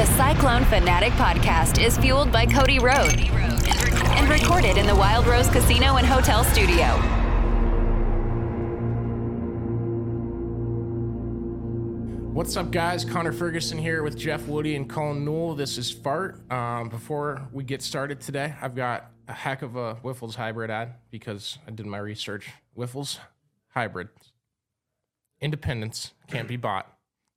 The Cyclone Fanatic podcast is fueled by Cody Road and recorded in the Wild Rose Casino and Hotel Studio. What's up, guys? Connor Ferguson here with Jeff Woody and Colin Newell. This is Fart. Um, before we get started today, I've got a heck of a Wyffels hybrid ad because I did my research. Wyffels hybrid. Independence can't be bought,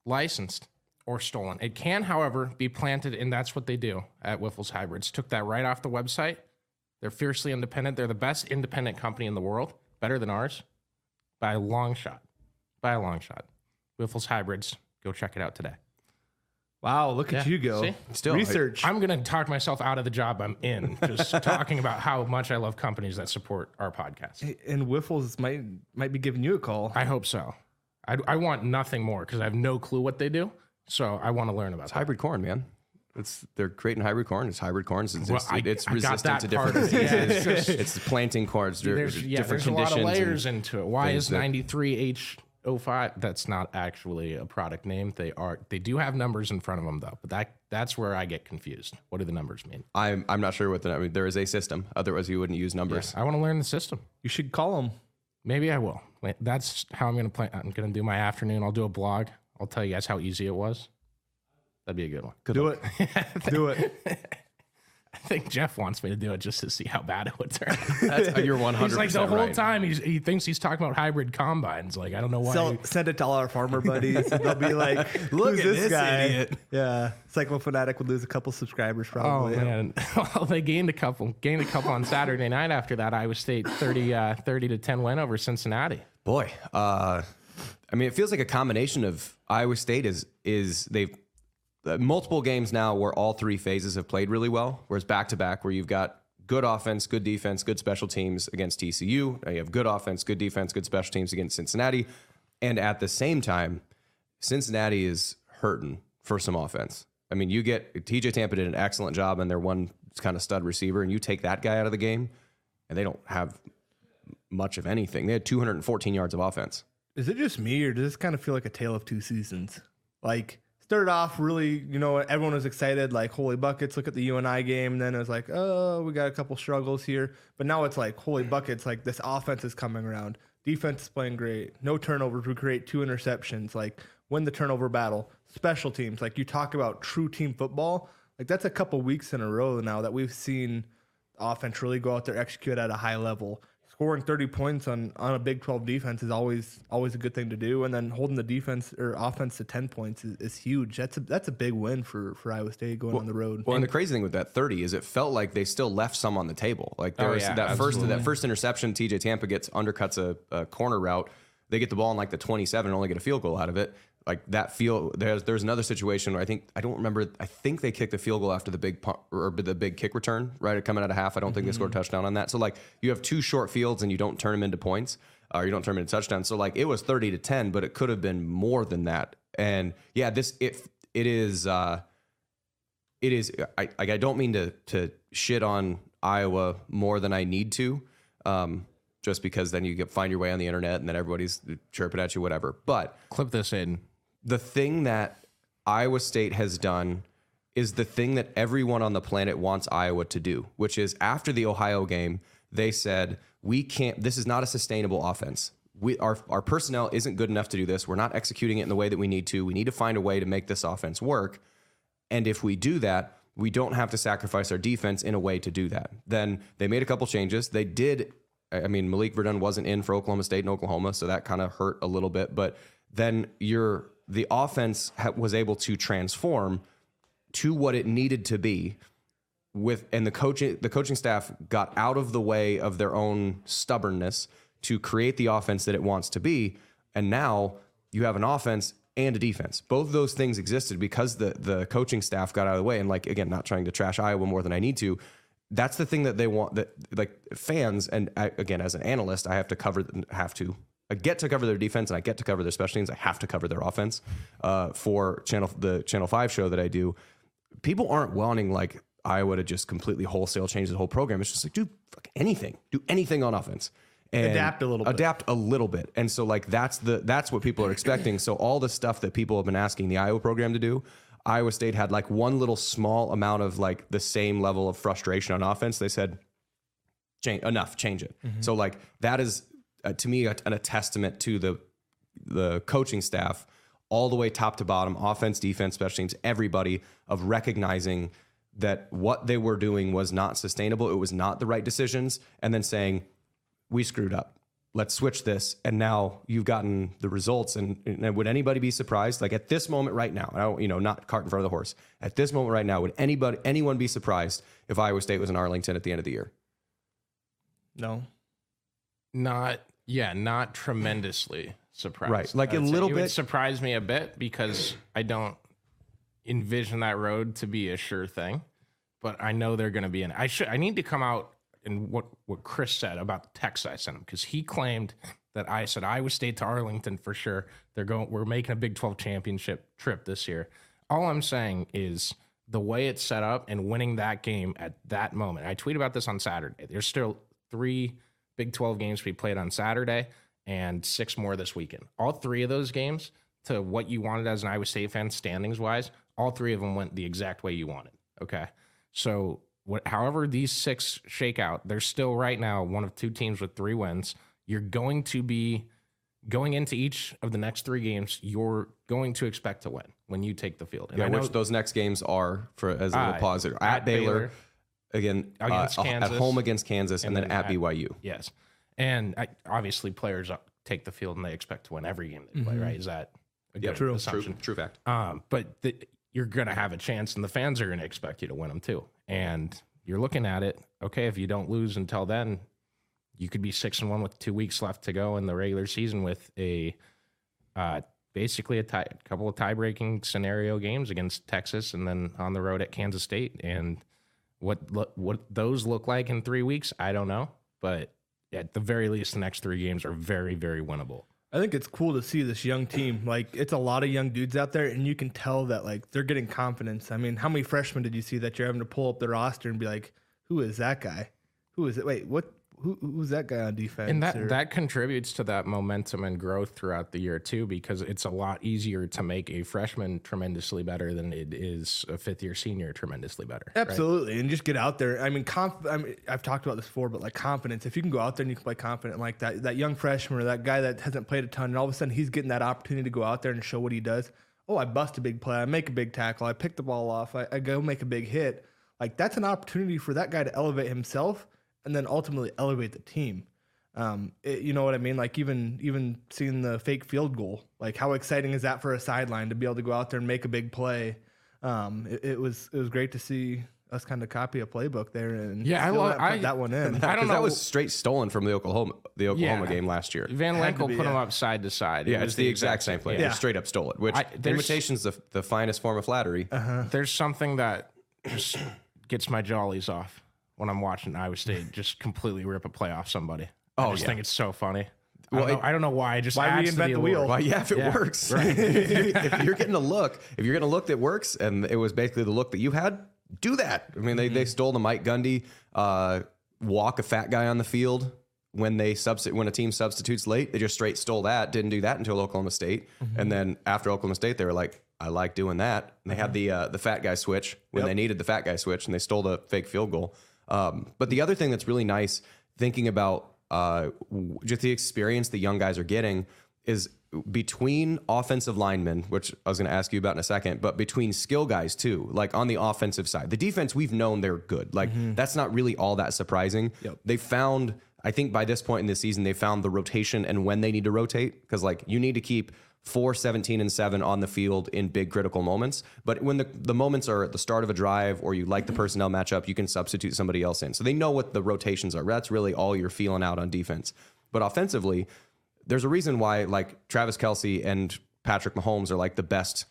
licensed, or stolen. It can, however, be planted, and that's what they do at Wyffels Hybrids. Took that right off the website. They're fiercely independent. They're the best independent company in the world, better than ours by a long shot. By a long shot. Wyffels Hybrids. Go check it out today. Wow, look at you go. see? Still, research. I'm going to talk myself out of the job I'm in, just talking about how much I love companies that support our podcast. and Wyffels might might be giving you a call. I hope so. I, I want nothing more because I have no clue what they do. So I want to learn about It's that. hybrid corn, man. It's they're creating hybrid corn. It's hybrid corn. It's, Well, it's, I- it's I got resistant that to different part of it. diseases. Yeah, it's just- it's planting corns. There- There's, yeah, different there's a lot of layers into it. Why is 93H05? That's not actually a product name. They are. They do have numbers in front of them though. But that that's where I get confused. What do the numbers mean? I'm I'm not sure what the I mean, there is a system. Otherwise, you wouldn't use numbers. I want to learn the system. You should call them. Maybe I will. Wait, That's how I'm gonna plan. I'm gonna do my afternoon. I'll do a blog. I'll tell you guys how easy it was. That'd be a good one. Do it. Do it. I think Jeff wants me to do it just to see how bad it would turn. out. That's, you're 100 he's like the whole right. time he's, he thinks he's talking about hybrid combines. Like I don't know why. Sell, send it to all our farmer buddies. And they'll be like, Look at this, this guy?" idiot. Yeah, Cyclo Fanatic would lose a couple subscribers probably. Oh probably. man! Well, they gained a couple. Gained a couple on Saturday night. After that, Iowa State 30, uh, 30 to ten win over Cincinnati. Boy, uh, I mean, it feels like a combination of Iowa State is is they've uh, multiple games now where all three phases have played really well. Whereas back to back, where you've got good offense, good defense, good special teams against TCU. You have good offense, good defense, good special teams against Cincinnati, and at the same time, Cincinnati is hurting for some offense. I mean, you get TJ Tampa did an excellent job in their one kind of stud receiver, and you take that guy out of the game, and they don't have much of anything. They had 214 yards of offense. Is it just me, or does this kind of feel like a tale of two seasons? Like started off really, you know, everyone was excited, like holy buckets. Look at the UNI game. And then it was like, oh, we got a couple struggles here. But now it's like holy buckets. Like this offense is coming around. Defense is playing great. No turnovers. We create two interceptions. Like win the turnover battle. Special teams. Like you talk about true team football. Like that's a couple weeks in a row now that we've seen offense really go out there execute at a high level. Scoring 30 points on, on a Big 12 defense is always always a good thing to do, and then holding the defense or offense to 10 points is, is huge. That's a that's a big win for for Iowa State going on the road. Well, and the crazy thing with that 30 is it felt like they still left some on the table. Like there Oh, was yeah, that first that first interception, TJ Tampa gets undercuts a, a corner route. They get the ball in like the 27 and only get a field goal out of it. Like that field, there's there's another situation where I think I don't remember. I think they kicked the field goal after the big pu- or the big kick return, right? Coming out of half, I don't think they scored a touchdown on that. So like you have two short fields and you don't turn them into points, or you don't turn them into touchdowns. So like it was 30 to 10, but it could have been more than that. And yeah, this it it is. uh it is I, I I don't mean to to shit on Iowa more than I need to, um, just because then you get find your way on the internet and then everybody's chirping at you, whatever. But Clip this in. The thing that Iowa State has done is the thing that everyone on the planet wants Iowa to do, which is after the Ohio game, they said, we can't, this is not a sustainable offense. We, our, our personnel isn't good enough to do this. We're not executing it in the way that we need to. We need to find a way to make this offense work. And if we do that, we don't have to sacrifice our defense in a way to do that. Then they made a couple changes. They did. I mean, Malik Verdon wasn't in for Oklahoma State and Oklahoma, so that kind of hurt a little bit. But then your the offense ha- was able to transform to what it needed to be with and the coaching the coaching staff got out of the way of their own stubbornness to create the offense that it wants to be. And now you have an offense and a defense. Both of those things existed because the the coaching staff got out of the way. And like again not trying to trash Iowa more than I need to. That's the thing that they want that like fans and I, again as an analyst I have to cover have to I get to cover their defense and I get to cover their special teams I have to cover their offense uh, for channel the channel 5 show that I do people aren't wanting like Iowa to just completely wholesale change the whole program. It's just like do fuck anything, do anything on offense, and Adapt a little bit. adapt a little bit. And so like that's the that's what people are expecting. So all the stuff that people have been asking the Iowa program to do, Iowa State had like one little small amount of like the same level of frustration on offense, they said, change enough, change it. So like that is uh, to me a, a testament to the the coaching staff all the way top to bottom, offense, defense, special teams, everybody of recognizing that what they were doing was not sustainable. It was not the right decisions, and then saying, "We screwed up. Let's switch this." And now you've gotten the results. And, and would anybody be surprised? Like at this moment right now, I you know, not cart in front of the horse. At this moment right now, would anybody, anyone be surprised if Iowa State was in Arlington at the end of the year? No. Not yeah, not tremendously surprised. Right, like a little it would bit- surprise me a bit because I don't envision that road to be a sure thing. But I know they're going to be in. I should. I need to come out and what what Chris said about the text I sent him because he claimed that I said Iowa State to Arlington for sure. They're going. We're making a Big Twelve championship trip this year. All I'm saying is the way it's set up and winning that game at that moment. I tweet about this on Saturday. There's still three Big 12 games to be played on Saturday and six more this weekend. All three of those games, to what you wanted as an Iowa State fan, standings wise, all three of them went the exact way you wanted. Okay. So, what, however, these six shake out, they're still right now one of two teams with three wins. You're going to be going into each of the next three games, you're going to expect to win when you take the field. And Yeah, I know- which those next games are for as a little pause. At, at Baylor, Baylor, again against uh, at home against Kansas, and, and then, then at at- BYU. Yes. And I, obviously, players uh, take the field and they expect to win every game they play, right? Is that a good true. assumption? True, true fact. Um, but the, you're going to have a chance, and the fans are going to expect you to win them too. And you're looking at it. Okay, if you don't lose until then, you could be six and one with two weeks left to go in the regular season with a uh, basically a tie, couple of tie breaking scenario games against Texas, and then on the road at Kansas State. And what what those look like in three weeks, I don't know, but at the very least, the next three games are very very winnable. I think it's cool to see this young team. Like it's a lot of young dudes out there, and you can tell that like they're getting confidence. I mean, how many freshmen did you see that you're having to pull up the roster and be like, "Who is that guy? Who is it? Wait, what? Who, who's that guy on defense?" and that Or- that contributes to that momentum and growth throughout the year too because it's a lot easier to make a freshman tremendously better than it is a fifth year senior tremendously better right? Absolutely, and just get out there. I mean, conf- I mean, I've talked about this before, but like confidence. If you can go out there and you can play confident, like that that young freshman or that guy that hasn't played a ton, and all of a sudden he's getting that opportunity to go out there and show what he does. Oh, I bust a big play. I make a big tackle. I pick the ball off. I, I go make a big hit. Like that's an opportunity for that guy to elevate himself and then ultimately elevate the team. Um, it- you know what I mean? Like even even seeing the fake field goal, like how exciting is that for a sideline to be able to go out there and make a big play? Um, it, it was it was great to see us kind of copy a playbook there and Yeah, I love- not put I- that one in. I don't Because that was straight stolen from the Oklahoma the Oklahoma Yeah. game last year. van Had to Lenkel be, put them yeah. up side to side Yeah, was it's the exact same play. yeah. They straight up stole it. Which I- there's- imitation's the the finest form of flattery. there's something that just gets my jollies off when I'm watching Iowa State just completely rip a play off somebody. I Oh, just yeah. think it's so funny. Well, I, don't know, I don't know why. It just Why reinvent the wheel? allure. Well, yeah, if it Yeah, works. if, you're, if you're getting a look, if you're getting a look that works, and it was basically the look that you had, do that. I mean, they, Mm-hmm. they stole the Mike Gundy uh, walk a fat guy on the field when they substitute when a team substitutes late. They just straight stole that. Didn't do that until Oklahoma State, Mm-hmm. and then after Oklahoma State, they were like, I like doing that. And they had the uh, the fat guy switch when Yep. they needed the fat guy switch, and they stole the fake field goal. Um, but the other thing that's really nice, thinking about uh, just the experience the young guys are getting, is between offensive linemen, which I was going to ask you about in a second, but between skill guys too, like on the offensive side. The defense, we've known they're good. Like that's not really all that surprising. Yep. They found, I think by this point in the season, they found the rotation and when they need to rotate because like you need to keep. 4 17 and 7 on the field in big critical moments but when the, the moments are at the start of a drive or you like the mm-hmm. personnel matchup you can substitute somebody else in so they know what the rotations are that's really all you're feeling out on defense but offensively there's a reason why like Travis Kelce and Patrick Mahomes are like the best,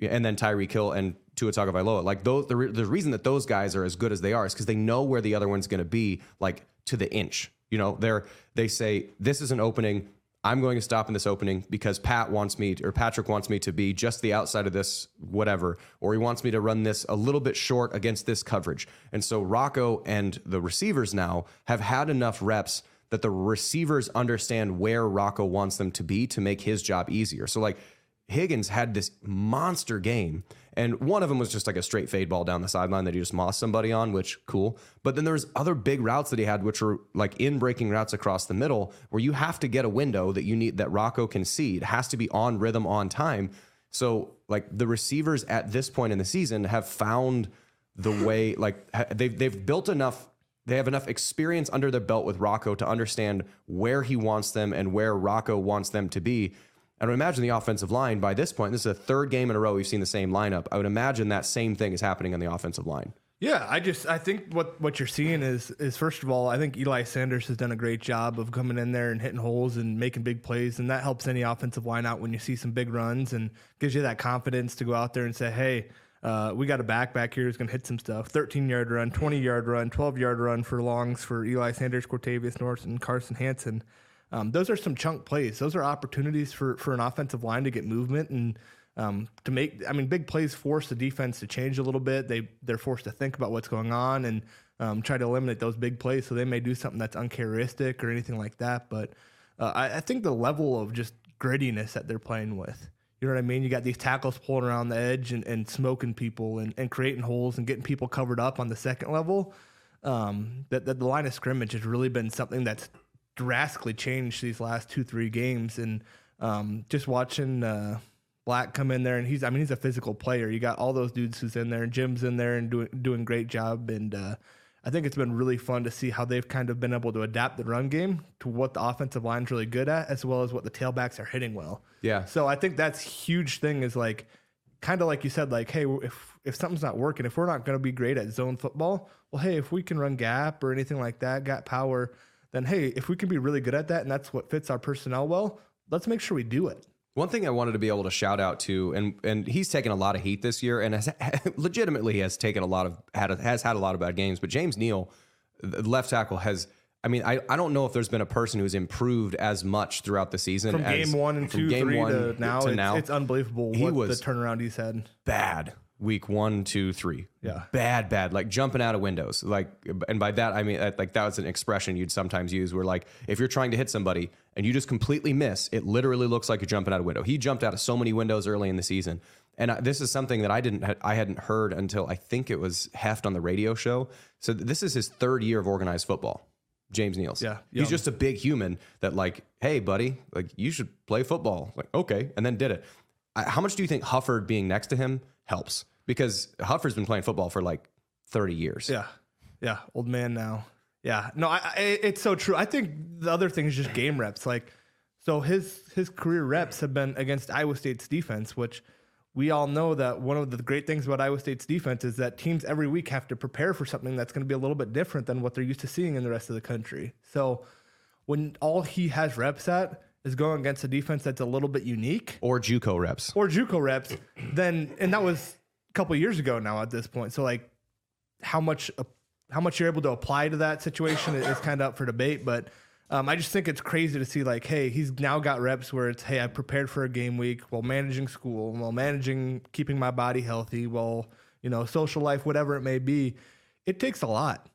and then Tyreek Hill and Tua Tagovailoa. Like those, the, re- the reason that those guys are as good as they are is because they know where the other one's going to be, like to the inch. You know, they're they say this is an opening. I'm going to stop in this opening because Pat wants me or Patrick wants me to be just the outside of this whatever, or he wants me to run this a little bit short against this coverage. And so Rocco and the receivers now have had enough reps that the receivers understand where Rocco wants them to be to make his job easier. So like Higgins had this monster game. And one of them was just like a straight fade ball down the sideline that he just mossed somebody on, which cool. But then there's other big routes that he had, which were like in breaking routes across the middle, where you have to get a window that you need that Rocco can see. It has to be on rhythm, on time. So like the receivers at this point in the season have found the way, like they've they've built enough. They have enough experience under their belt with Rocco to understand where he wants them and where Rocco wants them to be. I would imagine the offensive line by this point, this is a third game in a row we've seen the same lineup. I would imagine that same thing is happening on the offensive line. Yeah, I just I think what what you're seeing is is first of all, I think Eli Sanders has done a great job of coming in there and hitting holes and making big plays, and that helps any offensive line out when you see some big runs and gives you that confidence to go out there and say, hey. Uh, we got a back back here who's going to hit some stuff. 13 yard run, 20 yard run, 12 yard run for longs for Eli Sanders, Cartevious Norris, and Carson Hansen. Um, those are some chunk plays. Those are opportunities for for an offensive line to get movement and um, to make. I mean, big plays force the defense to change a little bit. They they're forced to think about what's going on and um, try to eliminate those big plays. So they may do something that's uncharacteristic or anything like that. But uh, I, I think the level of just grittiness that they're playing with. You know what I mean? You got these tackles pulling around the edge and, and smoking people and, and creating holes and getting people covered up on the second level. Um, that, that the line of scrimmage has really been something that's drastically changed these last two three games and um, just watching uh, Black come in there and he's I mean he's a physical player. You got all those dudes who's in there and Jim's in there and doing doing great job and uh, I think it's been really fun to see how they've kind of been able to adapt the run game to what the offensive line's really good at as well as what the tailbacks are hitting well. Yeah. So I think that's huge thing is like kind of like you said like hey if if something's not working if we're not going to be great at zone football well hey if we can run gap or anything like that gap power then hey, if we can be really good at that and that's what fits our personnel well, let's make sure we do it. One thing I wanted to be able to shout out to, and and he's taken a lot of heat this year, and has legitimately has taken a lot of had a, has had a lot of bad games. But James Neal, the left tackle, has. I mean, I, I don't know if there's been a person who's improved as much throughout the season From as, game one and from two, game three one to now, to it's, now. it's unbelievable He what was- the turnaround he's had. bad week one, two, three. Yeah. Bad, bad. Like jumping out of windows. Like, and by that, I mean, uh, like, that was an expression you'd sometimes use where, like, if you're trying to hit somebody and you just completely miss, it literally looks like you're jumping out of a window. He jumped out of so many windows early in the season. And I, this is something that I didn't, I hadn't heard until I think it was Heft on the radio show. So this is his third year of organized football. James Niels. Yeah, He's just a big human that, like, hey, buddy, like, you should play football. Like, okay. And then did it. I, how much do you think Hufford being next to him helps? Because Hufford's been playing football for like 30 years. Yeah, yeah, old man now. Yeah, no, I, I, it's so true. I think the other thing is just game reps. Like, so his his career reps have been against Iowa State's defense, which we all know that one of the great things about Iowa State's defense is that teams every week have to prepare for something that's going to be a little bit different than what they're used to seeing in the rest of the country. So when all he has reps at is going against a defense that's a little bit unique, Or Juco reps. or JUCO reps, then and that was a couple years ago now at this point. So like, how much uh, how much you're able to apply to that situation is kind of up for debate. But um, I just think it's crazy to see like, hey, he's now got reps where it's hey, I prepared for a game week while managing school, while managing keeping my body healthy, while you know social life, whatever it may be. It takes a lot.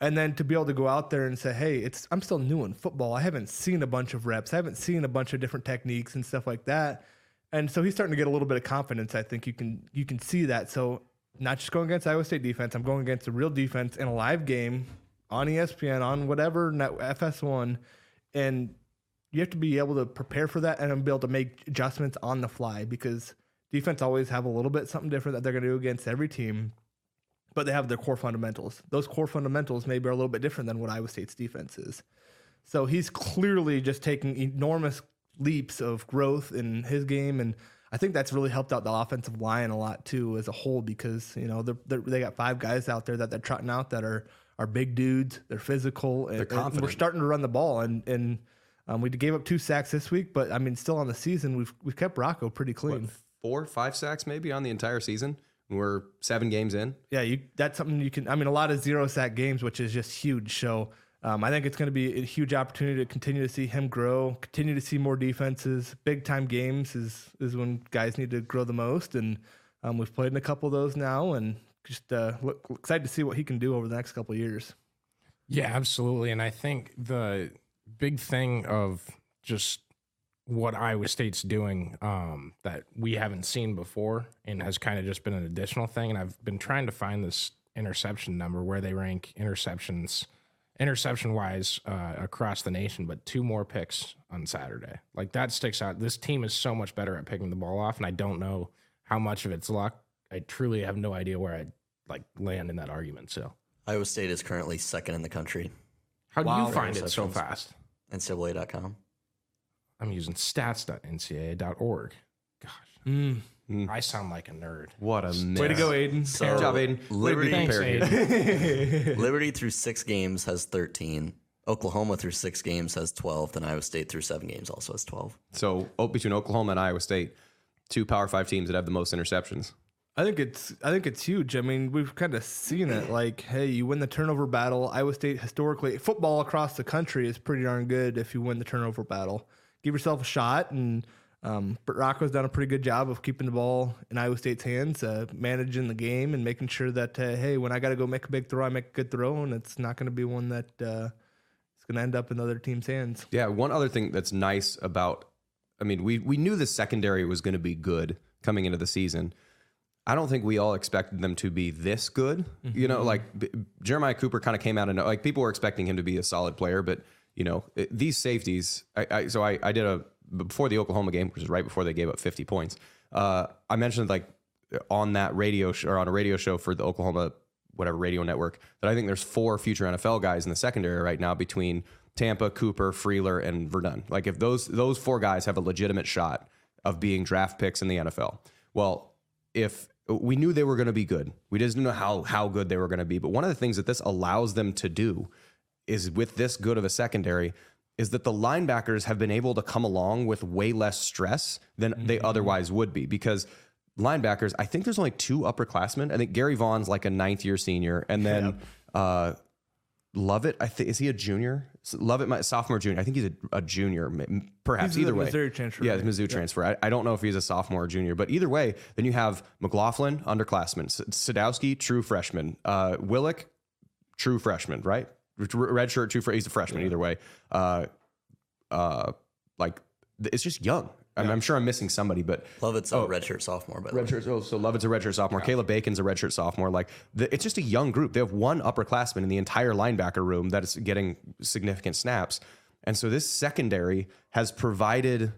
And then to be able to go out there and say, "Hey, it's I'm still new in football. I haven't seen a bunch of reps. I haven't seen a bunch of different techniques and stuff like that." And so he's starting to get a little bit of confidence. I think you can you can see that. So not just going against Iowa State defense. I'm going against a real defense in a live game on ESPN on whatever net FS1, and you have to be able to prepare for that and be able to make adjustments on the fly because defense always have a little bit something different that they're going to do against every team but they have their core fundamentals. Those core fundamentals maybe are a little bit different than what Iowa State's defense is. So he's clearly just taking enormous leaps of growth in his game, and I think that's really helped out the offensive line a lot too as a whole because you know they're, they're, they got five guys out there that they're trotting out that are are big dudes, they're physical, and, and we're starting to run the ball. And and um, we gave up two sacks this week, but I mean, still on the season, we've we've kept Rocco pretty clean. Four, five sacks maybe on the entire season. We're seven games in. yeah, you that's something you can. I mean, a lot of zero sack games, which is just huge. So um, I think it's going to be a huge opportunity to continue to see him grow, continue to see more defenses. Big time games is is when guys need to grow the most, and um, we've played in a couple of those now, and just uh, look excited to see what he can do over the next couple of years. Yeah, absolutely. And I think the big thing of just what Iowa State's doing um, that we haven't seen before and has kind of just been an additional thing. And I've been trying to find this interception number where they rank interceptions, interception wise uh, across the nation, but two more picks on Saturday. Like that sticks out. This team is so much better at picking the ball off, and I don't know how much of it's luck. I truly have no idea where I'd like land in that argument. So, Iowa State is currently second in the country. how do Wow. you find it so Interceptions. fast? NCAA.com. I'm using stats.ncaa.org. Gosh, Mm. I sound like a nerd. What a mess. Way to go, Aiden. So Good job, Aiden. Liberty, Way to be Thanks. Aiden. Liberty through six games has 13. Oklahoma through six games has 12. Then Iowa State through seven games also has 12. So oh, between Oklahoma and Iowa State, two Power Five teams that have the most interceptions. I think it's I think it's huge. I mean, we've kind of seen it. Like, hey, you win the turnover battle. Iowa State historically, football across the country is pretty darn good if you win the turnover battle. Give yourself a shot, and um, Rocco's done a pretty good job of keeping the ball in Iowa State's hands, uh, managing the game, and making sure that uh, hey, when I got to go make a big throw, I make a good throw, and it's not going to be one that uh, it's going to end up in the other team's hands. Yeah, one other thing that's nice about, I mean, we we knew the secondary was going to be good coming into the season. I don't think we all expected them to be this good. You know, like B- Jeremiah Cooper kind of came out and like people were expecting him to be a solid player, but you know these safeties. I, I so I, I did a before the Oklahoma game, which is right before they gave up 50 points. Uh, I mentioned like on that radio show or on a radio show for the Oklahoma whatever radio network that I think there's four future NFL guys in the secondary right now between Tampa, Cooper, Freyler, and Verdon. Like if those those four guys have a legitimate shot of being draft picks in the NFL. Well, if we knew they were going to be good, we just didn't know how how good they were going to be. But one of the things that this allows them to do is with this good of a secondary is that the linebackers have been able to come along with way less stress than they otherwise would be because linebackers, I think there's only two upperclassmen. I think Gerry Vaughn's like a ninth year senior, and then uh, Lovett, I think is he a junior? Lovett, my sophomore, junior. I think he's a, a junior, perhaps He's either the way. Missouri transfer, Yeah? Mizzou transfer. I, I don't know if he's a sophomore or junior, but either way, then you have McLaughlin, underclassman, S- Sadowski, true freshman, uh, Willick, true freshman, right? Red shirt, fre- He's a freshman either way. Uh, uh, like it's just young. I'm, I'm sure I'm missing somebody, but Lovett's a redshirt sophomore, by way. redshirt. Oh, so Lovett's a redshirt sophomore. Caleb Bacon's a redshirt sophomore. Like the, it's just a young group. They have one upperclassman in the entire linebacker room that is getting significant snaps, and so this secondary has provided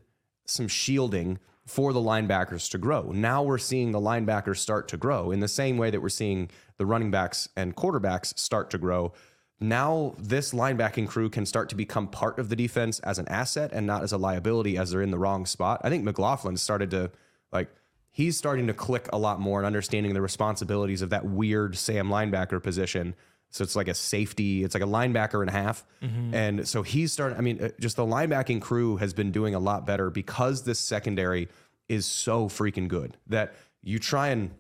some shielding for the linebackers to grow. Now we're seeing the linebackers start to grow in the same way that we're seeing the running backs and quarterbacks start to grow. Now this linebacking crew can start to become part of the defense as an asset and not as a liability as they're in the wrong spot. I think McLaughlin started to like he's starting to click a lot more and understanding the responsibilities of that weird Sam linebacker position. So it's like a safety, it's like a linebacker and a half. And so he's starting, I mean, uh, just the linebacking crew has been doing a lot better because this secondary is so freaking good that you try and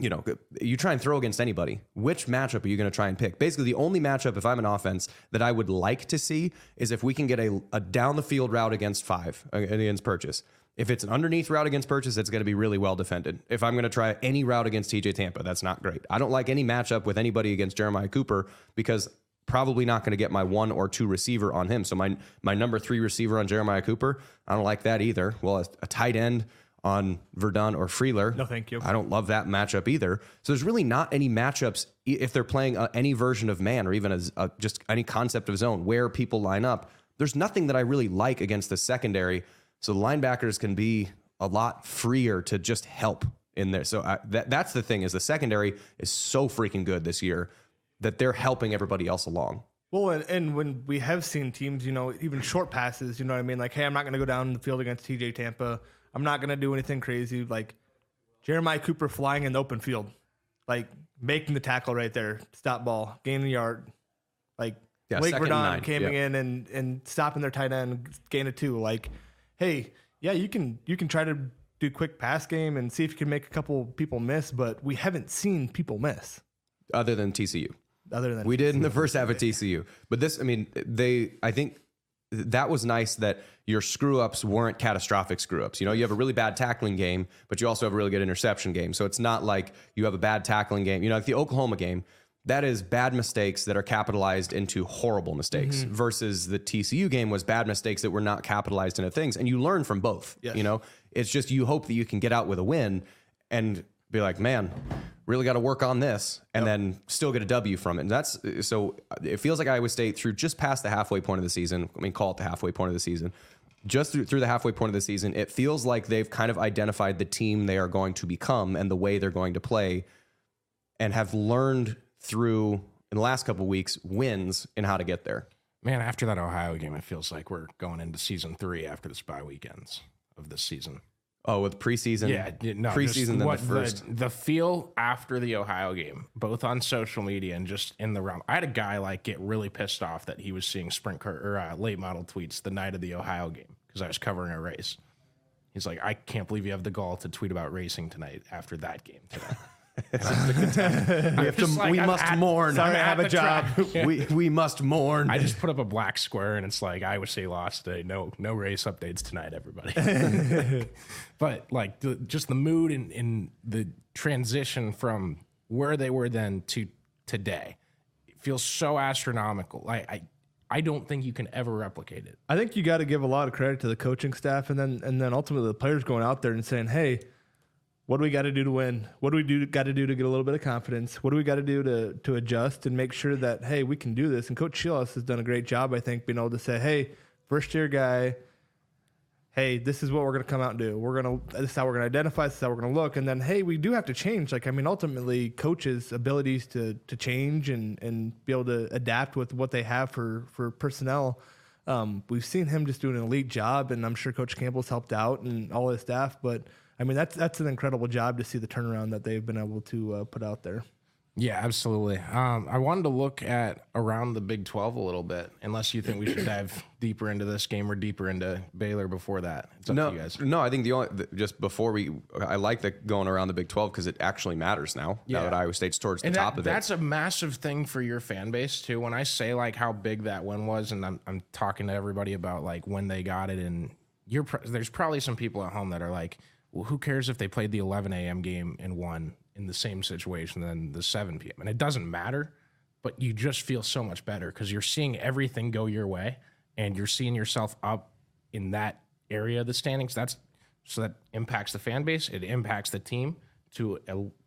you know, you try and throw against anybody. Which matchup are you going to try and pick? Basically, the only matchup, if I'm an offense, that I would like to see is if we can get a, a down the field route against five, uh, against purchase. If it's an underneath route against purchase, it's going to be really well defended. If I'm going to try any route against TJ Tampa, that's not great. I don't like any matchup with anybody against Jeremiah Cooper because probably not going to get my one or two receiver on him. So my my number three receiver on Jeremiah Cooper, I don't like that either. Well, a, a tight end on Verdon or Freyler. No, thank you. I don't love that matchup either. So there's really not any matchups if they're playing uh, any version of man or even as uh, just any concept of zone where people line up. There's nothing that I really like against the secondary. So the linebackers can be a lot freer to just help in there. So I, that that's the thing is the secondary is so freaking good this year that they're helping everybody else along. Well, and, and when we have seen teams, you know, even short passes, you know what I mean? Like, hey, I'm not going to go down the field against TJ Tampa. I'm not going to do anything crazy. Like, Jeremiah Cooper flying in the open field, like making the tackle right there, stop ball, gain the yard. Like, Yeah, Blake Verdon coming yeah. in and, and stopping their tight end, gain a two. Like, hey, yeah, you can you can try to do quick pass game and see if you can make a couple people miss, but we haven't seen people miss Other than TCU. other than We did in the first half of TCU. But this, I mean, they, I think that was nice that your screw ups weren't catastrophic screw ups. You know, you have a really bad tackling game, but you also have a really good interception game. So it's not like you have a bad tackling game. You know, like the Oklahoma game, that is bad mistakes that are capitalized into horrible mistakes mm-hmm. versus the TCU game was bad mistakes that were not capitalized into things. And you learn from both. Yes. You know, it's just you hope that you can get out with a win and be like, man, really got to work on this and then still get a W from it. And that's so it feels like Iowa State through just past the halfway point of the season. I mean, call it the halfway point of the season. Just through, through the halfway point of the season, it feels like they've kind of identified the team they are going to become and the way they're going to play and have learned through in the last couple of weeks wins and how to get there. Man, after that Ohio game, it feels like we're going into season three after the bye weekends of this season. Oh, with preseason, Yeah, no, preseason than the first. The, feel after the Ohio game, both on social media and just in the realm. I had a guy like get really pissed off that he was seeing sprint car or uh, late model tweets the night of the Ohio game because I was covering a race. He's like, I can't believe you have the gall to tweet about racing tonight after that game today. we have just like, I'm at- mourn. Sorry, I'm have a job. we we must mourn. I just put up a black square and it's like I Iowa State lost today. No, no race updates tonight, everybody. but like the, just the mood and, and the transition from where they were then to today it feels so astronomical. I, I I don't think you can ever replicate it. I think you got to give a lot of credit to the coaching staff, and then and then ultimately the players going out there and saying, "Hey, what do we got to do to win? What do we do got to do to get a little bit of confidence? What do we got to do to to adjust and make sure that hey, we can do this?" And Coach Shields has done a great job, I think, being able to say, "Hey, first year guy." Hey, this is what we're going to come out and do. We're going to, this is how we're going to identify, this is how we're going to look. And then, hey, we do have to change. Like, I mean, ultimately, coaches' abilities to, to change and, and be able to adapt with what they have for, for personnel um, we've seen him just do an elite job, and I'm sure Coach Campbell's helped out and all his staff. But I mean, that's that's an incredible job to see the turnaround that they've been able to uh, put out there. Yeah, absolutely. Um, I wanted to look at around the Big 12 a little bit, unless you think we should dive deeper into this game or deeper into Baylor before that. It's up no, to you guys. no. I think the only the, just before we, I like the going around the Big Twelve because it actually matters now. Now that Iowa State's towards the And top that, of it. that's a massive thing for your fan base too. When I say like how big that win was, and I'm, I'm talking to everybody about like when they got it, and you're pr- there's probably some people at home that are like, well, who cares if they played the 11 a.m. game and won in the same situation than the 7 p.m. And it doesn't matter, but you just feel so much better because you're seeing everything go your way, and you're seeing yourself up in that area of the standings. That's so that impacts the fan base. It impacts the team to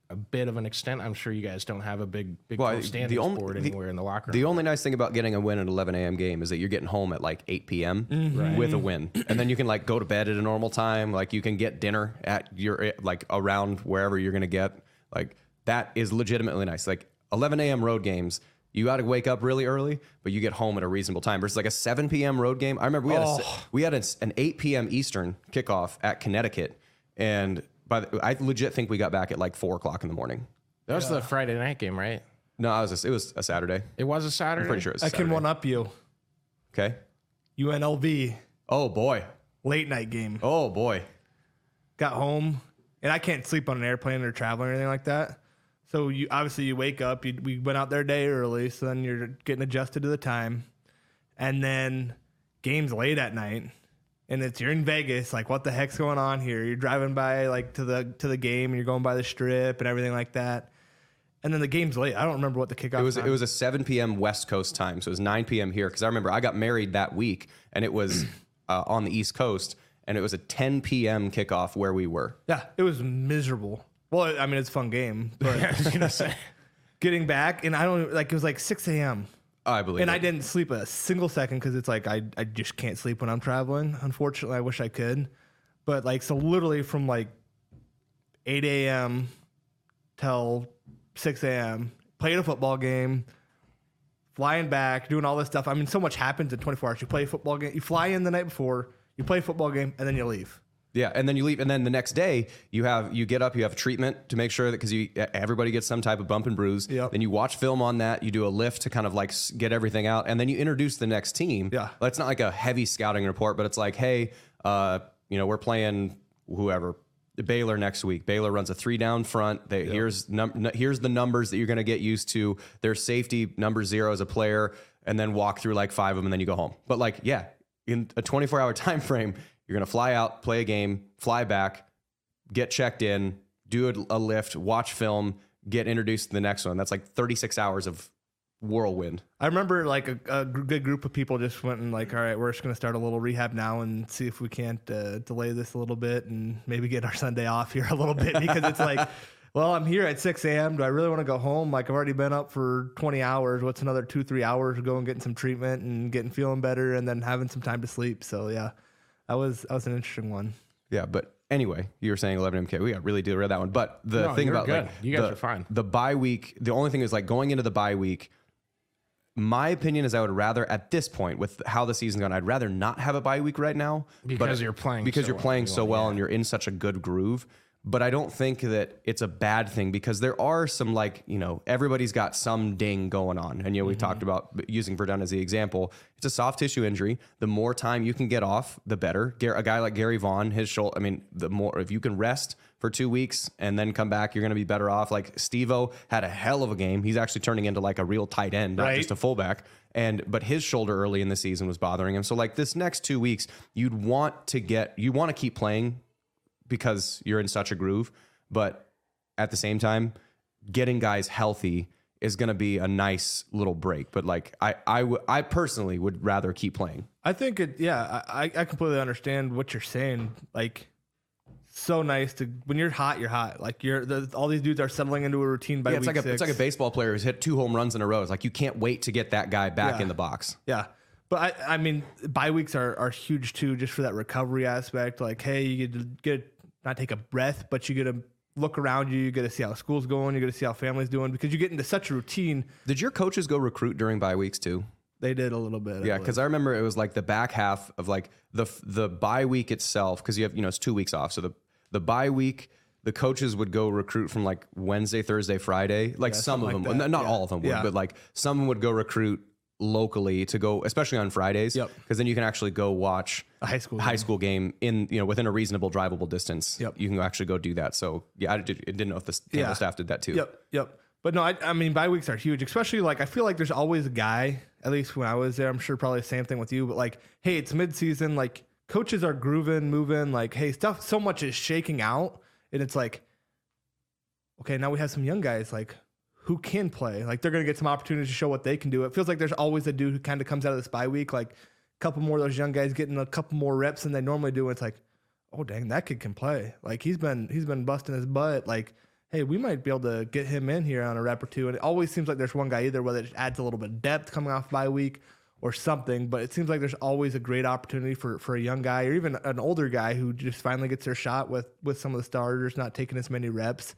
a, a bit of an extent. I'm sure you guys don't have a big big Well, 12 the standings only- board the- anywhere in the locker room. The only nice thing about getting a win at 11 a.m. game is that you're getting home at like 8 p.m. Mm-hmm. with a win, and then you can like go to bed at a normal time. Like you can get dinner at your like around wherever you're gonna get. Like that is legitimately nice. Like 11 a.m. road games. You got to wake up really early, but you get home at a reasonable time. Versus like a 7 p.m. road game. I remember we had a, Oh. we had a, an 8 p.m. Eastern kickoff at Connecticut, and by the, I legit think we got back at like four o'clock in the morning. that was the Friday night game, right? No, I was just, it was a Saturday. It was a Saturday. I'm pretty sure it was a I can Saturday. one up you. Okay. UNLV Oh boy. late night game. Oh boy. Got home, and I can't sleep on an airplane or traveling or anything like that. So you obviously you wake up. You, we went out there a day early, so then you're getting adjusted to the time, and then games late at night. And it's you're in Vegas. Like, what the heck's going on here? You're driving by like to the to the game, and you're going by the strip and everything like that. And then the game's late. I don't remember what the kickoff. It was time- it was a 7 p.m. West Coast time, so it was 9 p.m. here. Because I remember I got married that week, and it was uh, on the East Coast, and it was a 10 p.m. kickoff where we were. Yeah, it was miserable. Well, I mean, it's a fun game, but I was gonna say. getting back, and I don't like it was like 6 a.m. I believe. And it. I didn't sleep a single second because it's like I, I just can't sleep when I'm traveling. Unfortunately, I wish I could. But like, so literally from like 8 a.m. till 6 a.m., played a football game, flying back, doing all this stuff. I mean, so much happens in 24 hours. You play a football game, you fly in the night before, you play a football game, and then you leave. Yeah, and then you leave, and then the next day you have you get up, you have treatment to make sure that because you everybody gets some type of bump and bruise. Yep. Then you watch film on that. You do a lift to kind of like get everything out, and then you introduce the next team. Yeah. It's not like a heavy scouting report, but it's like, hey, uh, you know, we're playing whoever. Baylor next week. Baylor runs a three down front. They, Here's num- here's the numbers that you're going to get used to. Their safety number zero as a player, and then walk through like five of them, and then you go home. But like, yeah, in a 24 hour time frame, you're going to fly out, play a game, fly back, get checked in, do a, a lift, watch film, get introduced to the next one. That's like 36 hours of whirlwind. I remember like a, a good group of people just went and like, all right, we're just gonna start a little rehab now and see if we can't uh, delay this a little bit and maybe get our Sunday off here a little bit because it's like, well, I'm here at 6 a.m. Do I really want to go home? Like I've already been up for 20 hours. What's another two, three hours of going getting some treatment and getting feeling better and then having some time to sleep. So yeah, that was that was an interesting one. Yeah, but anyway, you were saying 11 MK. We got really derailed that one. But the No, thing you're about good. like You guys the, are fine. The bye week. The only thing is like going into the bye week. My opinion is I would rather at this point with how the season's gone, I'd rather not have a bye week right now Because you're playing because so you're well. playing so well and you're in such a good groove. But I don't think that it's a bad thing because there are some like you know everybody's got some ding going on, and you know we Mm-hmm. talked about using Verdon as the example. It's a soft tissue injury. The more time you can get off, the better. A guy like Gerry Vaughn, his shoulder. I mean, the more if you can rest for two weeks and then come back, you're going to be better off. Like Stevo had a hell of a game. He's actually turning into like a real tight end, not Right. just a fullback. And but his shoulder early in the season was bothering him. So like this next two weeks, you'd want to get you want to keep playing because you're in such a groove. But at the same time, getting guys healthy is going to be a nice little break. But like I I would I personally would rather keep playing. I think it. Yeah, I I completely understand what you're saying. Like, so nice to when you're hot, you're hot. Like you're the, all these dudes are settling into a routine by Yeah, it's week like a six. it's like a baseball player who's hit two home runs in a row. It's like you can't wait to get that guy back Yeah. in the box. Yeah. But I, I mean, bye weeks are, are huge too, just for that recovery aspect. Like, hey, you get to get not take a breath, but you get to look around you. You get to see how school's going. You get to see how family's doing because you get into such a routine. Did your coaches go recruit during bye weeks too? They did a little bit. Yeah, because I remember it was like the back half of like the the bye week itself, because you have you know it's two weeks off. So the the bye week, the coaches would go recruit from like Wednesday, Thursday, Friday. Like some of them, that. not Yeah. all of them would, Yeah. but like some would go recruit locally to go, especially on Fridays. Yep. Because then you can actually go watch A high school high game. school game in you know within a reasonable drivable distance. Yep. You can actually go do that. So yeah, I did, didn't know if the Yeah. staff did that too. Yep, yep. But no, I, I mean, bye weeks are huge, especially like I feel like there's always a guy, at least when I was there, I'm sure probably the same thing with you, but like, hey, it's midseason, like coaches are grooving, moving, like, hey, stuff, so much is shaking out. And it's like, okay, now we have some young guys, like, who can play. Like, they're going to get some opportunities to show what they can do. It feels like there's always a dude who kind of comes out of this bye week, like, a couple more of those young guys getting a couple more reps than they normally do. And it's like, oh dang, that kid can play. Like he's been he's been busting his butt. Like, hey, we might be able to get him in here on a rep or two. And it always seems like there's one guy either whether it adds a little bit of depth coming off bye week or something. But it seems like there's always a great opportunity for for a young guy or even an older guy who just finally gets their shot with with some of the starters, not taking as many reps,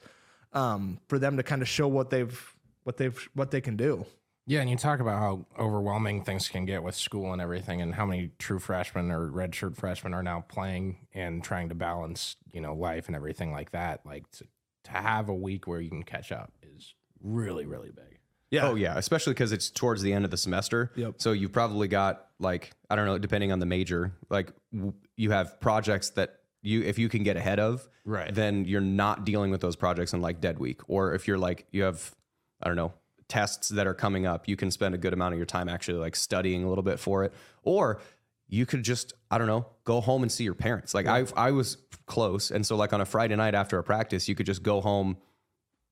um, for them to kind of show what they've what they've what they can do. Yeah, and you talk about how overwhelming things can get with school and everything, and how many true freshmen or redshirt freshmen are now playing and trying to balance, you know, life and everything like that. Like to, to have a week where you can catch up is really, really big. Yeah. Oh yeah, especially because it's towards the end of the semester. Yep. So you've probably got like I don't know, depending on the major, like w- you have projects that you if you can get ahead of, Right. Then you're not dealing with those projects in like dead week, or if you're like you have I don't know tests that are coming up, you can spend a good amount of your time actually like studying a little bit for it, or you could just I don't know go home and see your parents. Like I I was close, and so like on a Friday night after a practice, you could just go home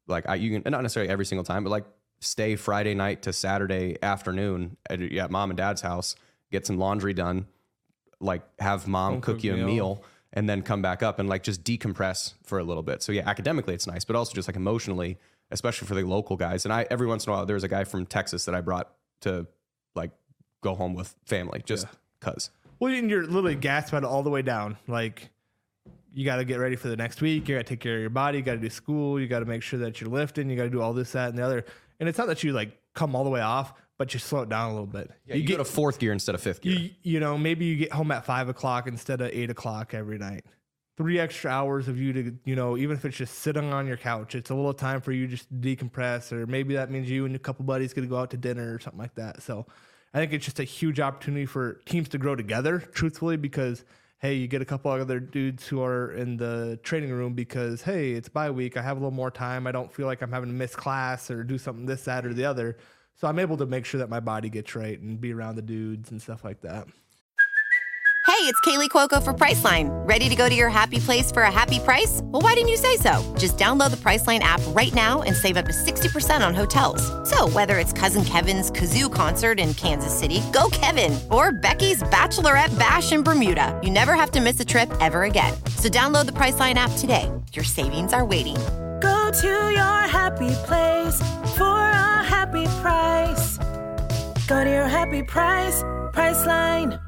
like I, you can not necessarily every single time, but like stay Friday night to Saturday afternoon at, at mom and dad's house, get some laundry done, like have mom cook cooked you a meal. meal, and then come back up and like just decompress for a little bit. So yeah, academically it's nice, but also just like emotionally, especially for the local guys. And I every once in a while there's a guy from Texas that I brought to like go home with family just cause. Well, and you're literally gas pedal all the way down. Like you got to get ready for the next week. You got to take care of your body. You got to do school. You got to make sure that you're lifting. You got to do all this, that, and the other. And it's not that you like come all the way off, but you slow it down a little bit. Yeah, you, get go to fourth gear instead of fifth gear. you, you know maybe you get home at five o'clock instead of eight o'clock every night. Three extra hours of you to you know even if it's just sitting on your couch, it's a little time for you just to decompress, or maybe that means you and a couple buddies gonna go out to dinner or something like that. So I think it's just a huge opportunity for teams to grow together, truthfully, because hey, you get a couple other dudes who are in the training room because hey, it's bye week. I have a little more time. I don't feel like I'm having to miss class or do something this, that, or the other. So I'm able to make sure that my body gets right and be around the dudes and stuff like that. Hey, it's Kaley Cuoco for Priceline. Ready to go to your happy place for a happy price? Well, why didn't you say so? Just download the Priceline app right now and save up to 60% on hotels. So, whether it's Cousin Kevin's Kazoo concert in Kansas City, go Kevin, or Becky's Bachelorette Bash in Bermuda, you never have to miss a trip ever again. So, download the Priceline app today. Your savings are waiting. Go to your happy place for a happy price. Go to your happy price, Priceline.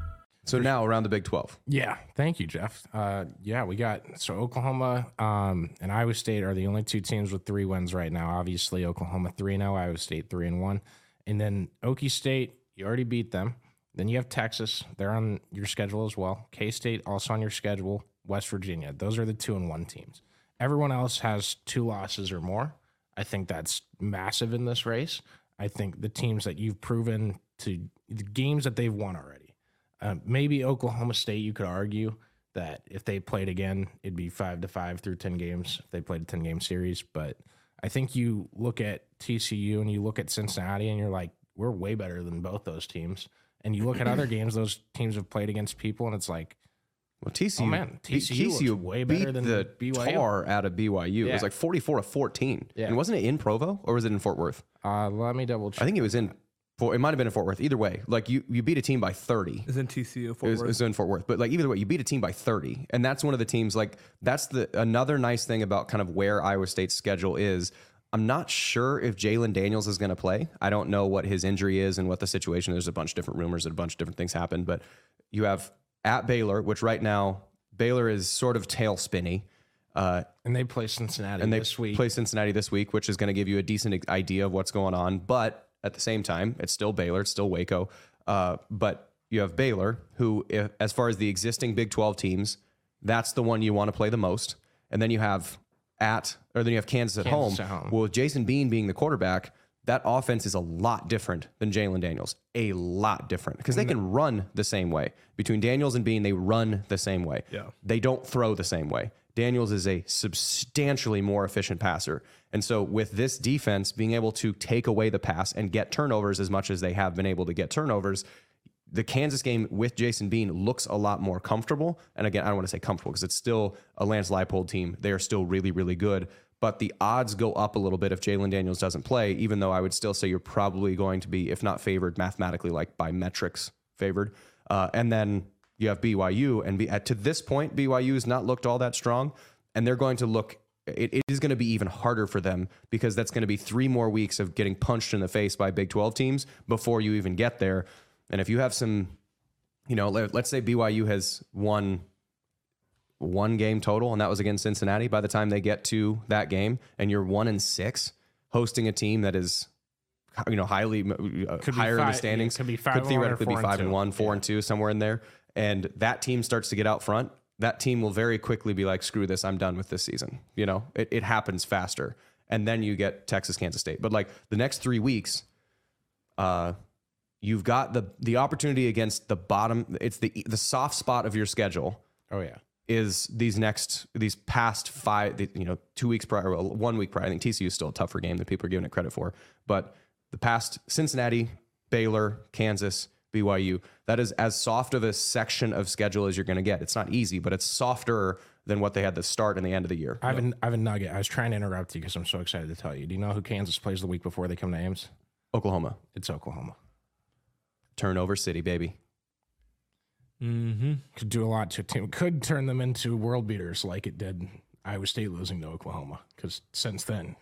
So now around the Big 12. Yeah, thank you, Jeff. Uh, yeah, we got so Oklahoma um, and Iowa State are the only two teams with three wins right now. Obviously, Oklahoma three and zero, Iowa State three and one, and then Okie State you already beat them. Then you have Texas; they're on your schedule as well. K State also on your schedule. West Virginia; those are the two and one teams. Everyone else has two losses or more. I think that's massive in this race. I think the teams that you've proven to the games that they've won already. Uh, maybe Oklahoma State, you could argue that if they played again, it'd be five to five through 10 games if they played a 10 game series. But I think you look at TCU and you look at Cincinnati and you're like, we're way better than both those teams. And you look at other games, those teams have played against people, and it's like, Well, TCU, Oh, man, beat- TCU way better beat than the BYU. tar out of BYU. It was like 44 to 14. Yeah. And wasn't it in Provo or was it in Fort Worth? uh, let me double check. I think it was in, For- it might have been in Fort Worth. Either way, like you, you beat a team by 30. Is in TCU. It Fort was, it Worth. was in Fort Worth, but like either way, you beat a team by 30, and that's one of the teams. Like that's the another nice thing about kind of where Iowa State's schedule is. I'm not sure if Jalon Daniels is going to play. I don't know what his injury is and what the situation. There's a bunch of different rumors and a bunch of different things happen, but you have at Baylor, which right now Baylor is sort of tail spinny. Uh, and they play Cincinnati and they this week. play Cincinnati this week, which is going to give you a decent idea of what's going on. But at the same time, it's still Baylor, it's still Waco. Uh, but you have Baylor, who, if, as far as the existing Big 12 teams, that's the one you want to play the most. And then you have at, or then you have Kansas at Kansas home. at home. Well, with Jason Bean being the quarterback, that offense is a lot different than Jalon Daniels. A lot different because they mm-hmm. can run the same way. Between Daniels and Bean, they run the same way. Yeah. They don't throw the same way. Daniels is a substantially more efficient passer. And so, with this defense being able to take away the pass and get turnovers as much as they have been able to get turnovers, the Kansas game with Jason Bean looks a lot more comfortable. And again, I don't want to say comfortable because it's still a Lance Leipold team. They are still really, really good. But the odds go up a little bit if Jalon Daniels doesn't play, even though I would still say you're probably going to be, if not favored mathematically, like by metrics favored. Uh, and then you have BYU, and be, at, to this point, BYU has not looked all that strong, and they're going to look. It, it is going to be even harder for them because that's going to be three more weeks of getting punched in the face by Big 12 teams before you even get there. And if you have some, you know, let, let's say BYU has won one game total, and that was against Cincinnati. By the time they get to that game, and you're one and six, hosting a team that is, you know, highly uh, Could higher in the standings, could be five and theoretically be four and five and one, four and two, somewhere in there. And that team starts to get out front. That team will very quickly be like, "Screw this! I'm done with this season." You know, it, it happens faster, and then you get Texas, Kansas State. But like the next three weeks, uh, you've got the the opportunity against the bottom. It's the the soft spot of your schedule oh, yeah. Is these next these past five you know two weeks prior well, one week prior i think tcu is still a tougher game than people are giving it credit for but the past cincinnati baylor kansas byu that is as soft of a section of schedule as you're going to get it's not easy but it's softer than what they had the start and the end of the year I have, a, I have a nugget. I was trying to interrupt you because I'm so excited to tell you. Do you know who Kansas plays the week before they come to Ames? oklahoma It's Oklahoma. turnover city baby Mm-hmm. Could do a lot to a team. Could turn them into world beaters like it did Iowa State losing to Oklahoma. Because since then,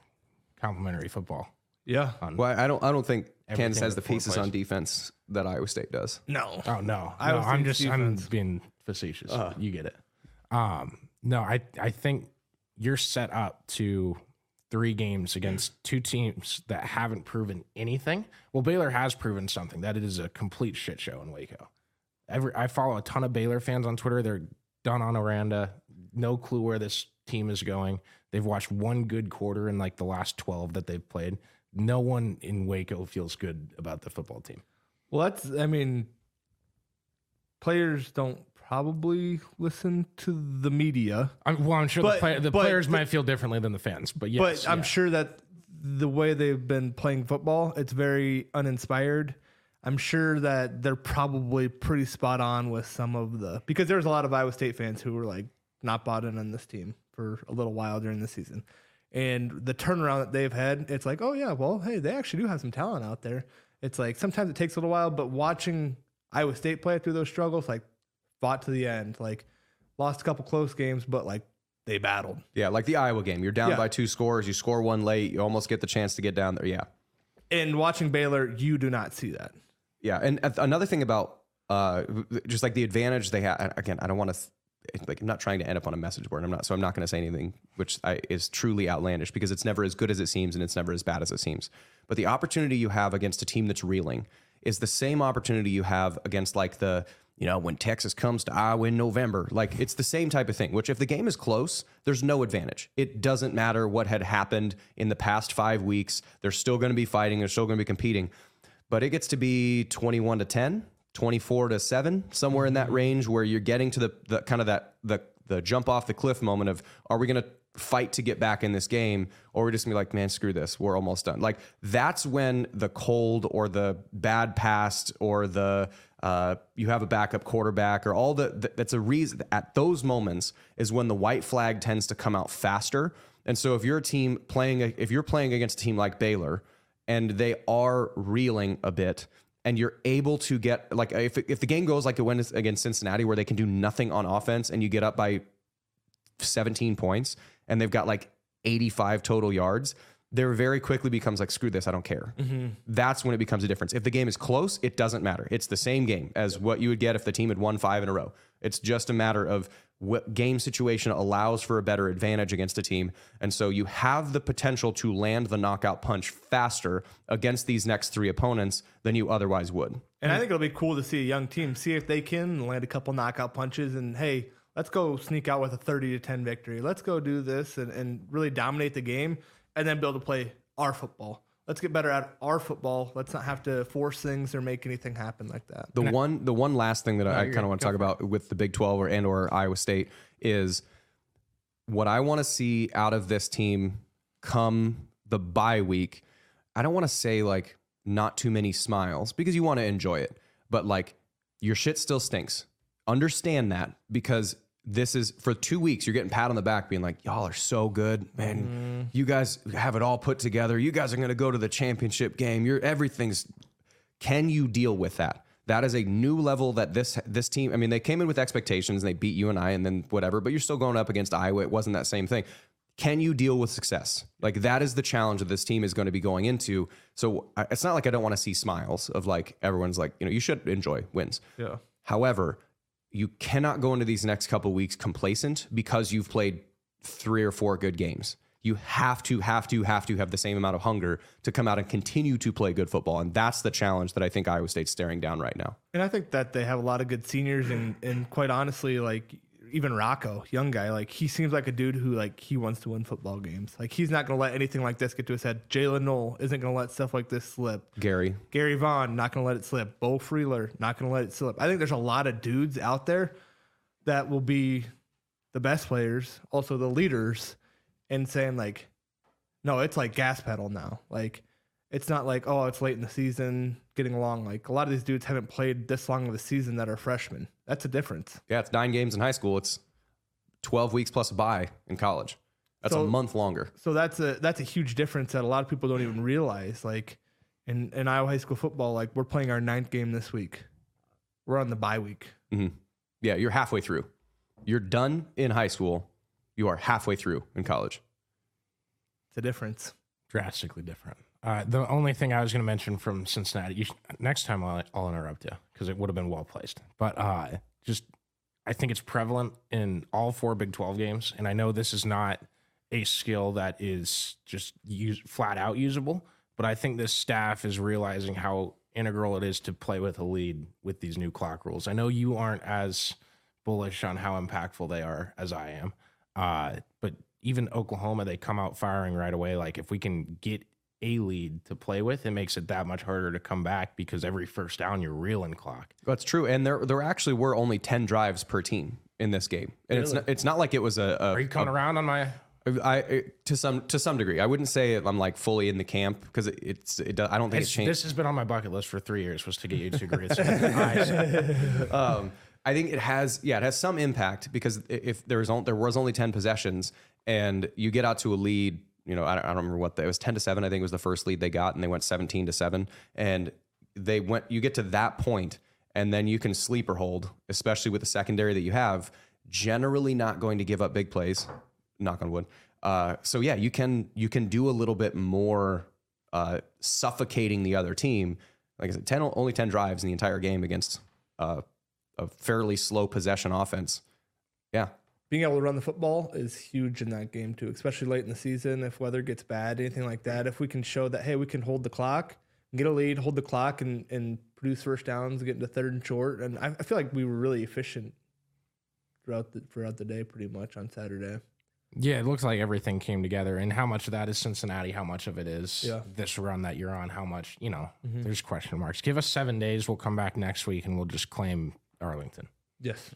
complimentary football. Yeah. well i don't i don't think kansas has the but pieces plays. on defense that iowa state does No. Oh no, Iowa no I'm State's just I'm being facetious. Uh-huh. you get it. Um, no, I I think you're set up to three games against two teams that haven't proven anything. Well, Baylor has proven something that it is a complete shit show in Waco. Every I follow a ton of Baylor fans on Twitter. They're done on Aranda. No clue where this team is going. They've watched one good quarter in like the last 12 that they've played. No one in Waco feels good about the football team. Well, that's. I mean, players don't probably listen to the media, I'm, well, I'm sure But- the, play, the players the- might feel differently than the fans, but yes, but I'm yeah. sure that the way they've been playing football, it's very uninspired. I'm sure that they're probably pretty spot on with some of the because there's a lot of Iowa State fans who were like not bought in on this team for a little while during the season. And the turnaround that they've had, it's like, oh yeah, well, hey, they actually do have some talent out there. It's like sometimes it takes a little while, but watching Iowa State play through those struggles, like fought to the end, like lost a couple close games, but like they battled. Yeah, like the Iowa game. You're down Yeah. by two scores. You score one late. You almost get the chance to get down there. Yeah. And watching Baylor, you do not see that. Yeah, and another thing about uh, just like the advantage they have. Again, I don't want to like I'm not trying to end up on a message board. I'm not, so I'm not going to say anything which I, is truly outlandish because it's never as good as it seems and it's never as bad as it seems. But the opportunity you have against a team that's reeling is the same opportunity you have against like the you know when Texas comes to Iowa in November. Like it's the same type of thing. Which if the game is close, there's no advantage. It doesn't matter what had happened in the past five weeks. They're still going to be fighting. They're still going to be competing but it gets to be 21 to 10 24 to 7 somewhere in that range where you're getting to the, the kind of that the the jump off the cliff moment of are we going to fight to get back in this game or we're just going to be like man screw this we're almost done. Like that's when the cold or the bad past or the uh, you have a backup quarterback or all the th- that's a reason at those moments is when the white flag tends to come out faster. And so if you're a team playing if you're playing against a team like Baylor and they are reeling a bit and you're able to get like if, if the game goes like it went against Cincinnati where they can do nothing on offense and you get up by 17 points and they've got like 85 total yards there very quickly becomes like screw this i don't care. Mm-hmm. That's when it becomes a difference. If the game is close it doesn't matter. It's the same game as what you would get if the team had won five in a row. It's just a matter of game situation allows for a better advantage against a team and so you have the potential to land the knockout punch faster against these next three opponents than you otherwise would And I think it'll be cool to see a young team see if they can land a couple knockout punches and hey, let's go sneak out with a 30 to 10 victory. Let's go do this and, and really dominate the game and then be able to play our football. Let's get better at our football. Let's not have to force things or make anything happen like that. The one, the one last thing that I kind of want to talk about with the Big Twelve or and or Iowa State is what I want to see out of this team come the bye week. I don't want to say like not too many smiles because you want to enjoy it, but like your shit still stinks. Understand that because this is for two weeks. You're getting pat on the back, being like, "Y'all are so good, man. Mm-hmm. You guys have it all put together. You guys are going to go to the championship game. You're everything's can you deal with that? That is a new level that this this team. I mean, they came in with expectations and they beat you and I, and then whatever. But you're still going up against Iowa. It wasn't that same thing. Can you deal with success? Like that is the challenge that this team is going to be going into. So it's not like I don't want to see smiles of like everyone's like you know you should enjoy wins. Yeah. However, you cannot go into these next couple weeks complacent because you've played three or four good games. You have to, have to, have to have the same amount of hunger to come out and continue to play good football. And that's the challenge that I think Iowa State's staring down right now. And I think that they have a lot of good seniors and and quite honestly, like even Rocco, young guy, like he seems like a dude who like he wants to win football games. Like he's not gonna let anything like this get to his head. Jaylin Noel isn't gonna let stuff like this slip. Gerry, Gerry Vaughn, not gonna let it slip. Beau Freyler, not gonna let it slip. I think there's a lot of dudes out there that will be the best players, also the leaders, and saying like, no, it's like gas pedal now. Like it's not like, oh, it's late in the season, getting along. Like a lot of these dudes haven't played this long of a season that are freshmen. That's a difference. yeah, it's nine games in high school. It's 12 weeks plus a bye in college. That's a month longer. So that's a that's a huge difference that a lot of people don't even realize. Like in, in Iowa high school football, like we're playing our ninth game this week. We're on the bye week. Mm-hmm. Yeah, you're halfway through. You're done in high school. You are halfway through in college. It's a difference. drastically different. Uh, the only thing I was going to mention from Cincinnati, you next time I'll, I'll interrupt you because it would have been well placed. But uh, just, I think it's prevalent in all four Big 12 games. And I know this is not a skill that is just use, flat out usable, but I think this staff is realizing how integral it is to play with a lead with these new clock rules. I know you aren't as bullish on how impactful they are as I am. Uh, but even Oklahoma, they come out firing right away. Like if we can get a lead to play with, it makes it that much harder to come back because every first down you're reeling clock. That's true, and there there actually were only ten drives per team in this game, and it's not, it's not like it was a, a Are you coming around on my I, to some to some degree. I wouldn't say I'm like fully in the camp because it, it's it. I don't think It's- it's changed. this has been on my bucket list for three years was to get you to agree. um, I think it has, yeah, it has some impact because if there was only, there was only ten possessions and you get out to a lead, you know, I don't, I don't remember what the, it was ten to seven. I think was the first lead they got, and they went seventeen to seven, and they went. You get to that point, and then you can sleeper hold, especially with the secondary that you have. Generally, not going to give up big plays. Knock on wood. Uh, so yeah, you can you can do a little bit more uh, suffocating the other team. Like I said, ten only ten drives in the entire game against uh, a fairly slow possession offense. Yeah, Being able to run the football is huge in that game too, especially late in the season. If weather gets bad, anything like that, if we can show that hey, we can hold the clock, get a lead, hold the clock, and and produce first downs, get into third and short, and I, I feel like we were really efficient throughout the throughout the day, pretty much on Saturday. yeah, it looks like everything came together. And how much of that is Cincinnati? How much of it is Yeah. this run that you're on? How much, you know, mm-hmm. there's question marks. Give us seven days. We'll come back next week and we'll just claim Arlington Yes.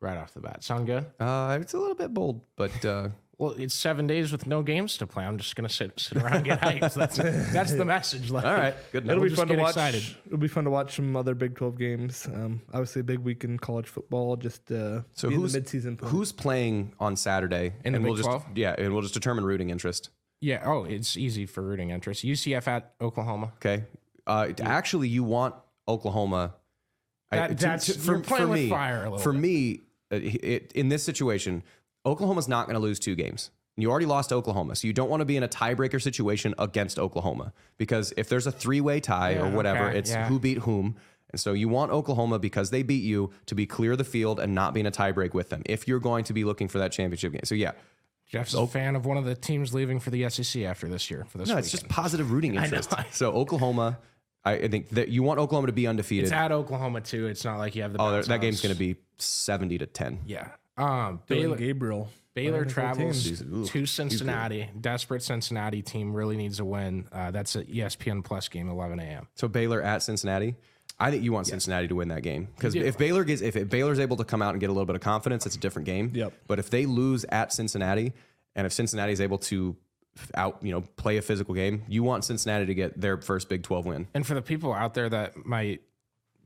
Right off the bat. Sound good? uh, it's a little bit bold, but uh, Well, it's seven days with no games to play. I'm just gonna sit sit around and get hyped. That's that's the message. Like, all right, good enough. It'll We'll be just fun to get watch. excited. It'll be fun to watch some other Big Twelve games. Um, obviously, a big week in college football. Just uh, So be who's the midseason? point. who's playing on Saturday? In the and we'll Big just 12? yeah, and we'll just determine rooting interest. Yeah. Oh, it's easy for rooting interest. UCF at Oklahoma. Okay, uh, actually, you want Oklahoma. I- That- to- that's- to- you're playing with me, fire a little For bit. me, Uh, it, in this situation, Oklahoma's not going to lose two games. You already lost to Oklahoma, so you don't want to be in a tiebreaker situation against Oklahoma because if there's a three-way tie or whatever, okay, it's yeah. who beat whom. And so you want Oklahoma because they beat you to be clear the field and not be in a tiebreak with them if you're going to be looking for that championship game. So yeah, Jeff's a fan of one of the teams leaving for the SEC after this year. For this, no, it's just positive rooting interest. So Oklahoma, I I think that you want Oklahoma to be undefeated. it's at Oklahoma too. It's not like you have the. Oh, that game's going to be 70 to 10. Yeah. Um, Baylor, Gabriel? Baylor Running the whole travels team. to Cincinnati. Desperate Cincinnati team really needs a win. Uh, that's a ESPN Plus game, 11 a.m. So Baylor at Cincinnati. I think you want Cincinnati to win that game because if Baylor gets if it, Baylor's able to come out and get a little bit of confidence, it's a different game. Yep. But if they lose at Cincinnati, and if Cincinnati is able to out you know play a physical game, you want Cincinnati to get their first Big Twelve win. And for the people out there that might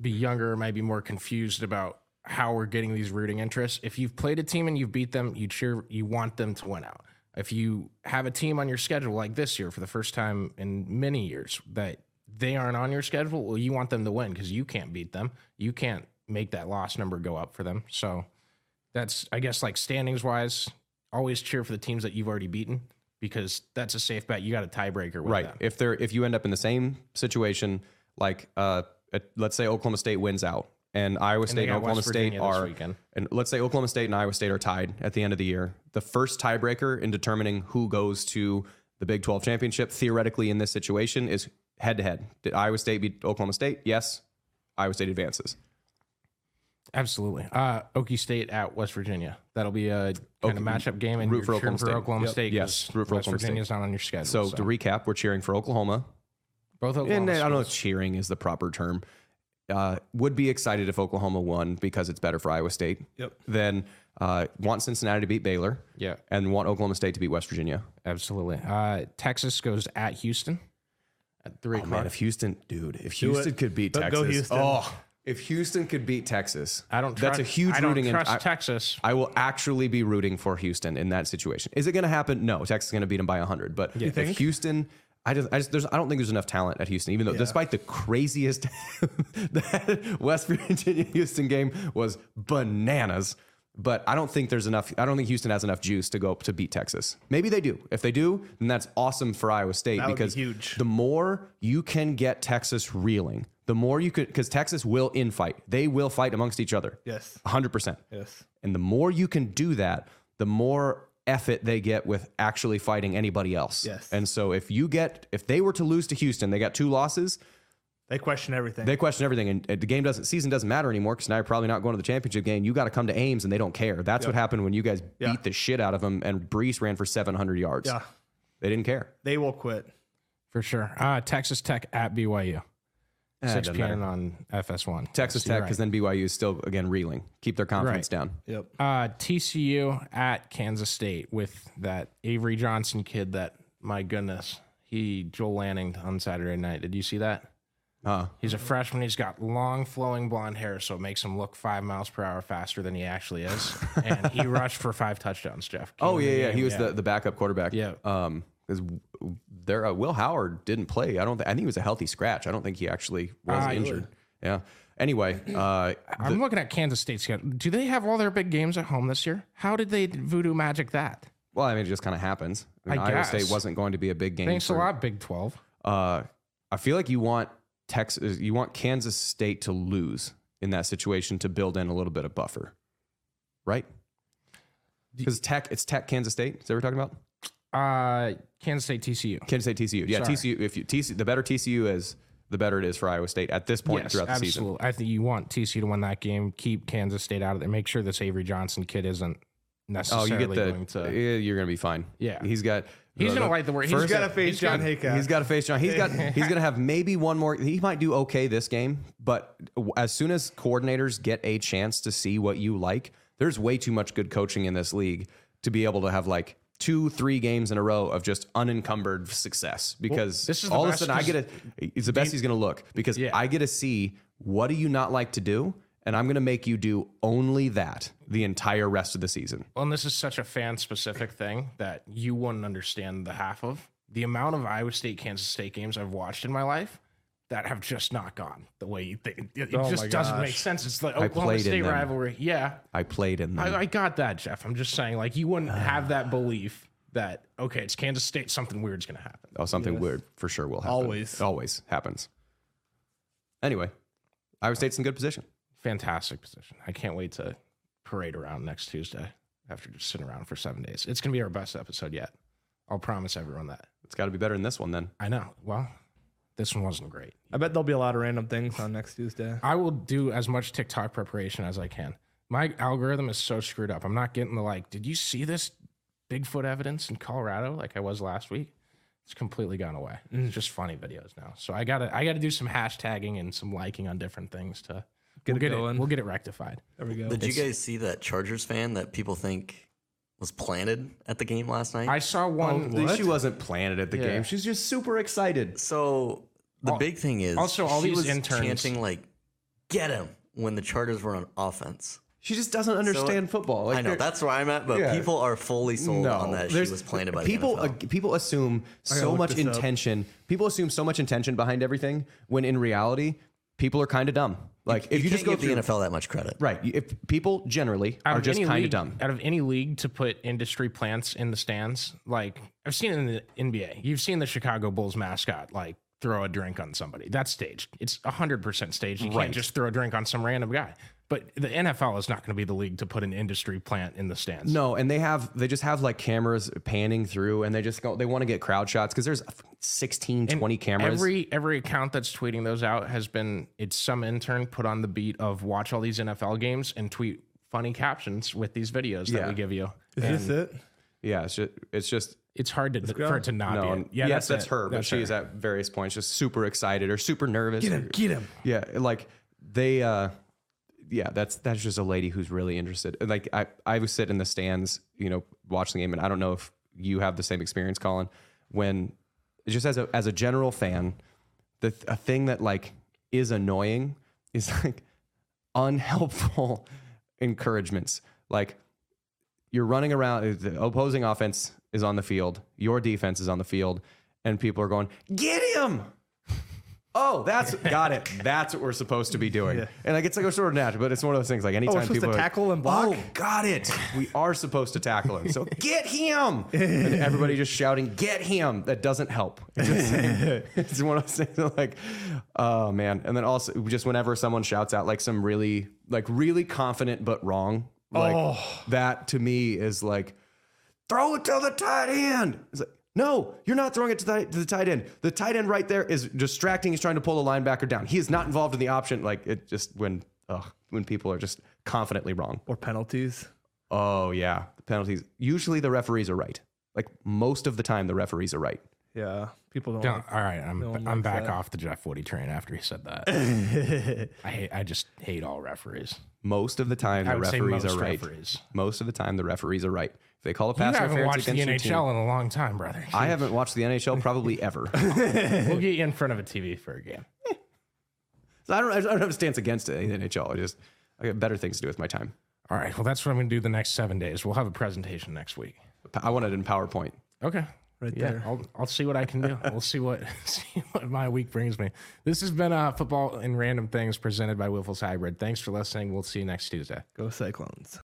be younger, might be more confused about how we're getting these rooting interests, if you've played a team and you've beat them, you cheer, you want them to win out. If you have a team on your schedule like this year for the first time in many years that they aren't on your schedule, well, you want them to win because you can't beat them. You can't make that loss number go up for them. So that's, I guess, like standings wise, always cheer for the teams that you've already beaten because that's a safe bet. You got a tiebreaker with Right. them. If they're if you end up in the same situation, like uh, at- let's say Oklahoma State wins out, and Iowa State and got Oklahoma State are, and let's say Oklahoma State and Iowa State are tied at the end of the year. The first tiebreaker in determining who goes to the Big Twelve championship, theoretically in this situation, is head to head. Did Iowa State beat Oklahoma State? Yes. Iowa State advances. Absolutely. Uh, Okie State at West Virginia. That'll be a kind of matchup game, and root you're for cheering Oklahoma for State. Oklahoma Yep. State. Yes, 'cause root for West Oklahoma State. Virginia's not on your schedule. So, So, to recap, we're cheering for Oklahoma. both Oklahoma. And I don't know if cheering is the proper term. Uh, would be excited if Oklahoma won because it's better for Iowa State. Yep. Then uh, want Cincinnati to beat Baylor. Yeah. And want Oklahoma State to beat West Virginia. Absolutely. Uh, Texas goes at Houston at three Oh, man, if Houston, dude, if Houston could beat Go- Texas, go Houston. oh, if Houston could beat Texas, I don't. That's trust, a huge I don't rooting. in- trust I, Texas. I will actually be rooting for Houston in that situation. Is it going to happen? No, Texas is going to beat them by hundred. But if think? Houston, I just, I just, there's, I don't think there's enough talent at Houston. Even though, despite the craziest, that West Virginia Houston game was bananas. But I don't think there's enough. I don't think Houston has enough juice to go up to beat Texas. Maybe they do. If they do, then that's awesome for Iowa State That be because huge. the more you can get Texas reeling, the more you could, because Texas will infight. They will fight amongst each other. Yes. 100%. Yes. And the more you can do that, the more effort they get with actually fighting anybody else. Yes. And so if you get, if they were to lose to Houston, they got two losses, They question everything. they question everything. And and the game doesn't, season doesn't matter anymore because now you're probably not going to the championship game. You got to come to Ames and they don't care. That's what happened when you guys Yeah. beat the shit out of them and Breece ran for 700 yards. yeah. They didn't care. They will quit. for sure. Uh, Texas Tech at BYU. Eh, 6 p.m. matter. on FS1. Texas Yes, Tech, because right. then BYU is still again reeling. Keep their confidence Right. down. Yep. Uh, TCU at Kansas State with that Avery Johnson kid that, my goodness, he Joel Lanning on Saturday night. Did you see that? Uh, He's a freshman. He's got long, flowing blonde hair, so it makes him look five miles per hour faster than he actually is. and he rushed for five touchdowns, Jeff. Came oh yeah, yeah. game, He was the, the backup quarterback. Yeah. Um, because there, uh, Will Howard didn't play. I don't. Think, I think he was a healthy scratch. I don't think he actually was Ah, injured. Yeah. Anyway, uh, I'm looking at Kansas State's schedule. Do they have all their big games at home this year? How did they voodoo magic that? well, I mean, it just kind of happens. I mean, I Iowa guess. State wasn't going to be a big game. Thanks a for- lot, Big 12. Uh, I feel like you want Texas, you want Kansas State to lose in that situation to build in a little bit of buffer, right? Because Tech, it's Tech, Kansas State. Is that what we're talking about? Uh, Kansas State, TCU. Kansas State, TCU. Yeah, Sorry. TCU. If you TCU, the better TCU is, the better it is for Iowa State at this point Yes, throughout the season. absolutely. I think you want TCU to win that game. Keep Kansas State out of there. Make sure this Avery Johnson kid isn't Oh, necessarily you get the. going to. yeah, you're gonna be fine. Yeah. he's got. He's gonna light the word. He's got gonna face John got- Heacock. He's got to face John. He's got. He's gonna have maybe one more. He might do okay this game, but as soon as coordinators get a chance to see what you like, there's way too much good coaching in this league to be able to have like two, three games in a row of just unencumbered success. Because this is all of a sudden I get a. It's the best he's gonna look because Yeah. I get to see what do you not like to do, and I'm gonna make you do only that the entire rest of the season. Well, and this is such a fan specific thing that you wouldn't understand the half of. The amount of Iowa State, Kansas State games I've watched in my life that have just not gone the way you think. It, it Oh just doesn't make sense. It's the I Oklahoma played in State them. rivalry. Yeah. I played in them. I, I got that, Jeff. I'm just saying, like, you wouldn't have that belief that, okay, it's Kansas State, something weird's going to happen. Oh, something weird for sure will happen. Always. Always happens. Anyway, Iowa State's in good position. Fantastic position. I can't wait to parade around next Tuesday after just sitting around for seven days. It's going to be our best episode yet. I'll promise everyone that. It's got to be better than this one then. I know. Well, this one wasn't great. I bet there'll be a lot of random things on next Tuesday. I will do as much TikTok preparation as I can. My algorithm is so screwed up. I'm not getting the like, did you see this Bigfoot evidence in Colorado like I was last week? It's completely gone away. It's mm. just funny videos now. So I gotta I gotta do some hashtagging and some liking on different things to Get we'll it get going. it we'll get it rectified. There we go. Did you guys see that Chargers fan that people think was planted at the game last night? I saw one She wasn't planted at the Yeah. game. She's just super excited. so the Al- big thing is also, all she these was interns- chanting like "Get him" when the Chargers were on offense. She just doesn't understand football. Like, I know that's where I'm at, but Yeah. people are fully sold on that she there's- was planted by people. the NFL. uh, people assume so much this up. intention. People assume so much intention behind everything when in reality, people are kind of dumb. Like if you, you, just go give the NFL that much credit. right, if people generally out are just kind of dumb. Out of any league to put industry plants in the stands, like I've seen it in the NBA. You've seen the Chicago Bulls mascot like throw a drink on somebody. That's staged. It's hundred percent staged. You Right. can't just throw a drink on some random guy. But the NFL is not going to be the league to put an industry plant in the stands. No, and they have they just have like cameras panning through, and they just go. They want to get crowd shots because there's 16, And 20 cameras. Every every account that's tweeting those out has been it's some intern put on the beat of watch all these NFL games and tweet funny captions with these videos that Yeah. we give you. Is this it? yeah, it's just, it's just It's hard to for it to not no. be. it. Yeah, yes, that's, that's, it. her, but That's she her. is at various points just super excited or super nervous. Get or- him. Get him. Yeah, like they uh yeah, that's that's just a lady who's really interested. Like I I would sit in the stands, you know, watching the game and I don't know if you have the same experience, Colin, when just as a as a general fan, the a thing that like is annoying is like unhelpful encouragements. Like you're running around uh, the opposing offense is on the field, your defense is on the field, and people are going, "Get him!" Oh, that's got it. That's what we're supposed to be doing. Yeah. And like it's like a sort of natural, but it's one of those things. Like oh, anytime Oh, people to like, tackle and block? Oh, got it. We are supposed to tackle him. So get him. and everybody just shouting, "Get him!" That doesn't help. It's, just- it's one of those things. that, Like, oh man. And then also just whenever someone shouts out like some really like really confident but wrong, like Oh. that to me is like throw it to the tight end. It's like, no, you're not throwing it to the, to the tight end. The tight end right there is distracting. He's trying to pull the linebacker down. He is not involved in the option. Like it just when ugh, when people are just confidently wrong. Or penalties. Oh yeah, the penalties. Usually the referees are right. Like most of the time, the referees are right. Yeah, people don't. Don't- Like, all right, I'm I'm likes back that. off the Jeff Woody train after he said that. I hate, I just hate all referees. Most of the time, I the would say referees most are right. referees. most of the time, the referees are right. If they call a You pass haven't interference watched the against your NHL team, in a long time, brother. I haven't watched the NHL probably ever. we'll get you in front of a TV for a game. So I don't, I don't have a stance against it, the NHL. I just I got better things to do with my time. All right. Well, that's what I'm going to do the next seven days. We'll have a presentation next week. I want it in PowerPoint. Okay. Right yeah, there. I'll, I'll see what I can do. we'll see what see what my week brings me. This has been uh, football and random things presented by Wyffels Hybrid. Thanks for listening. We'll see you next Tuesday. Go Cyclones.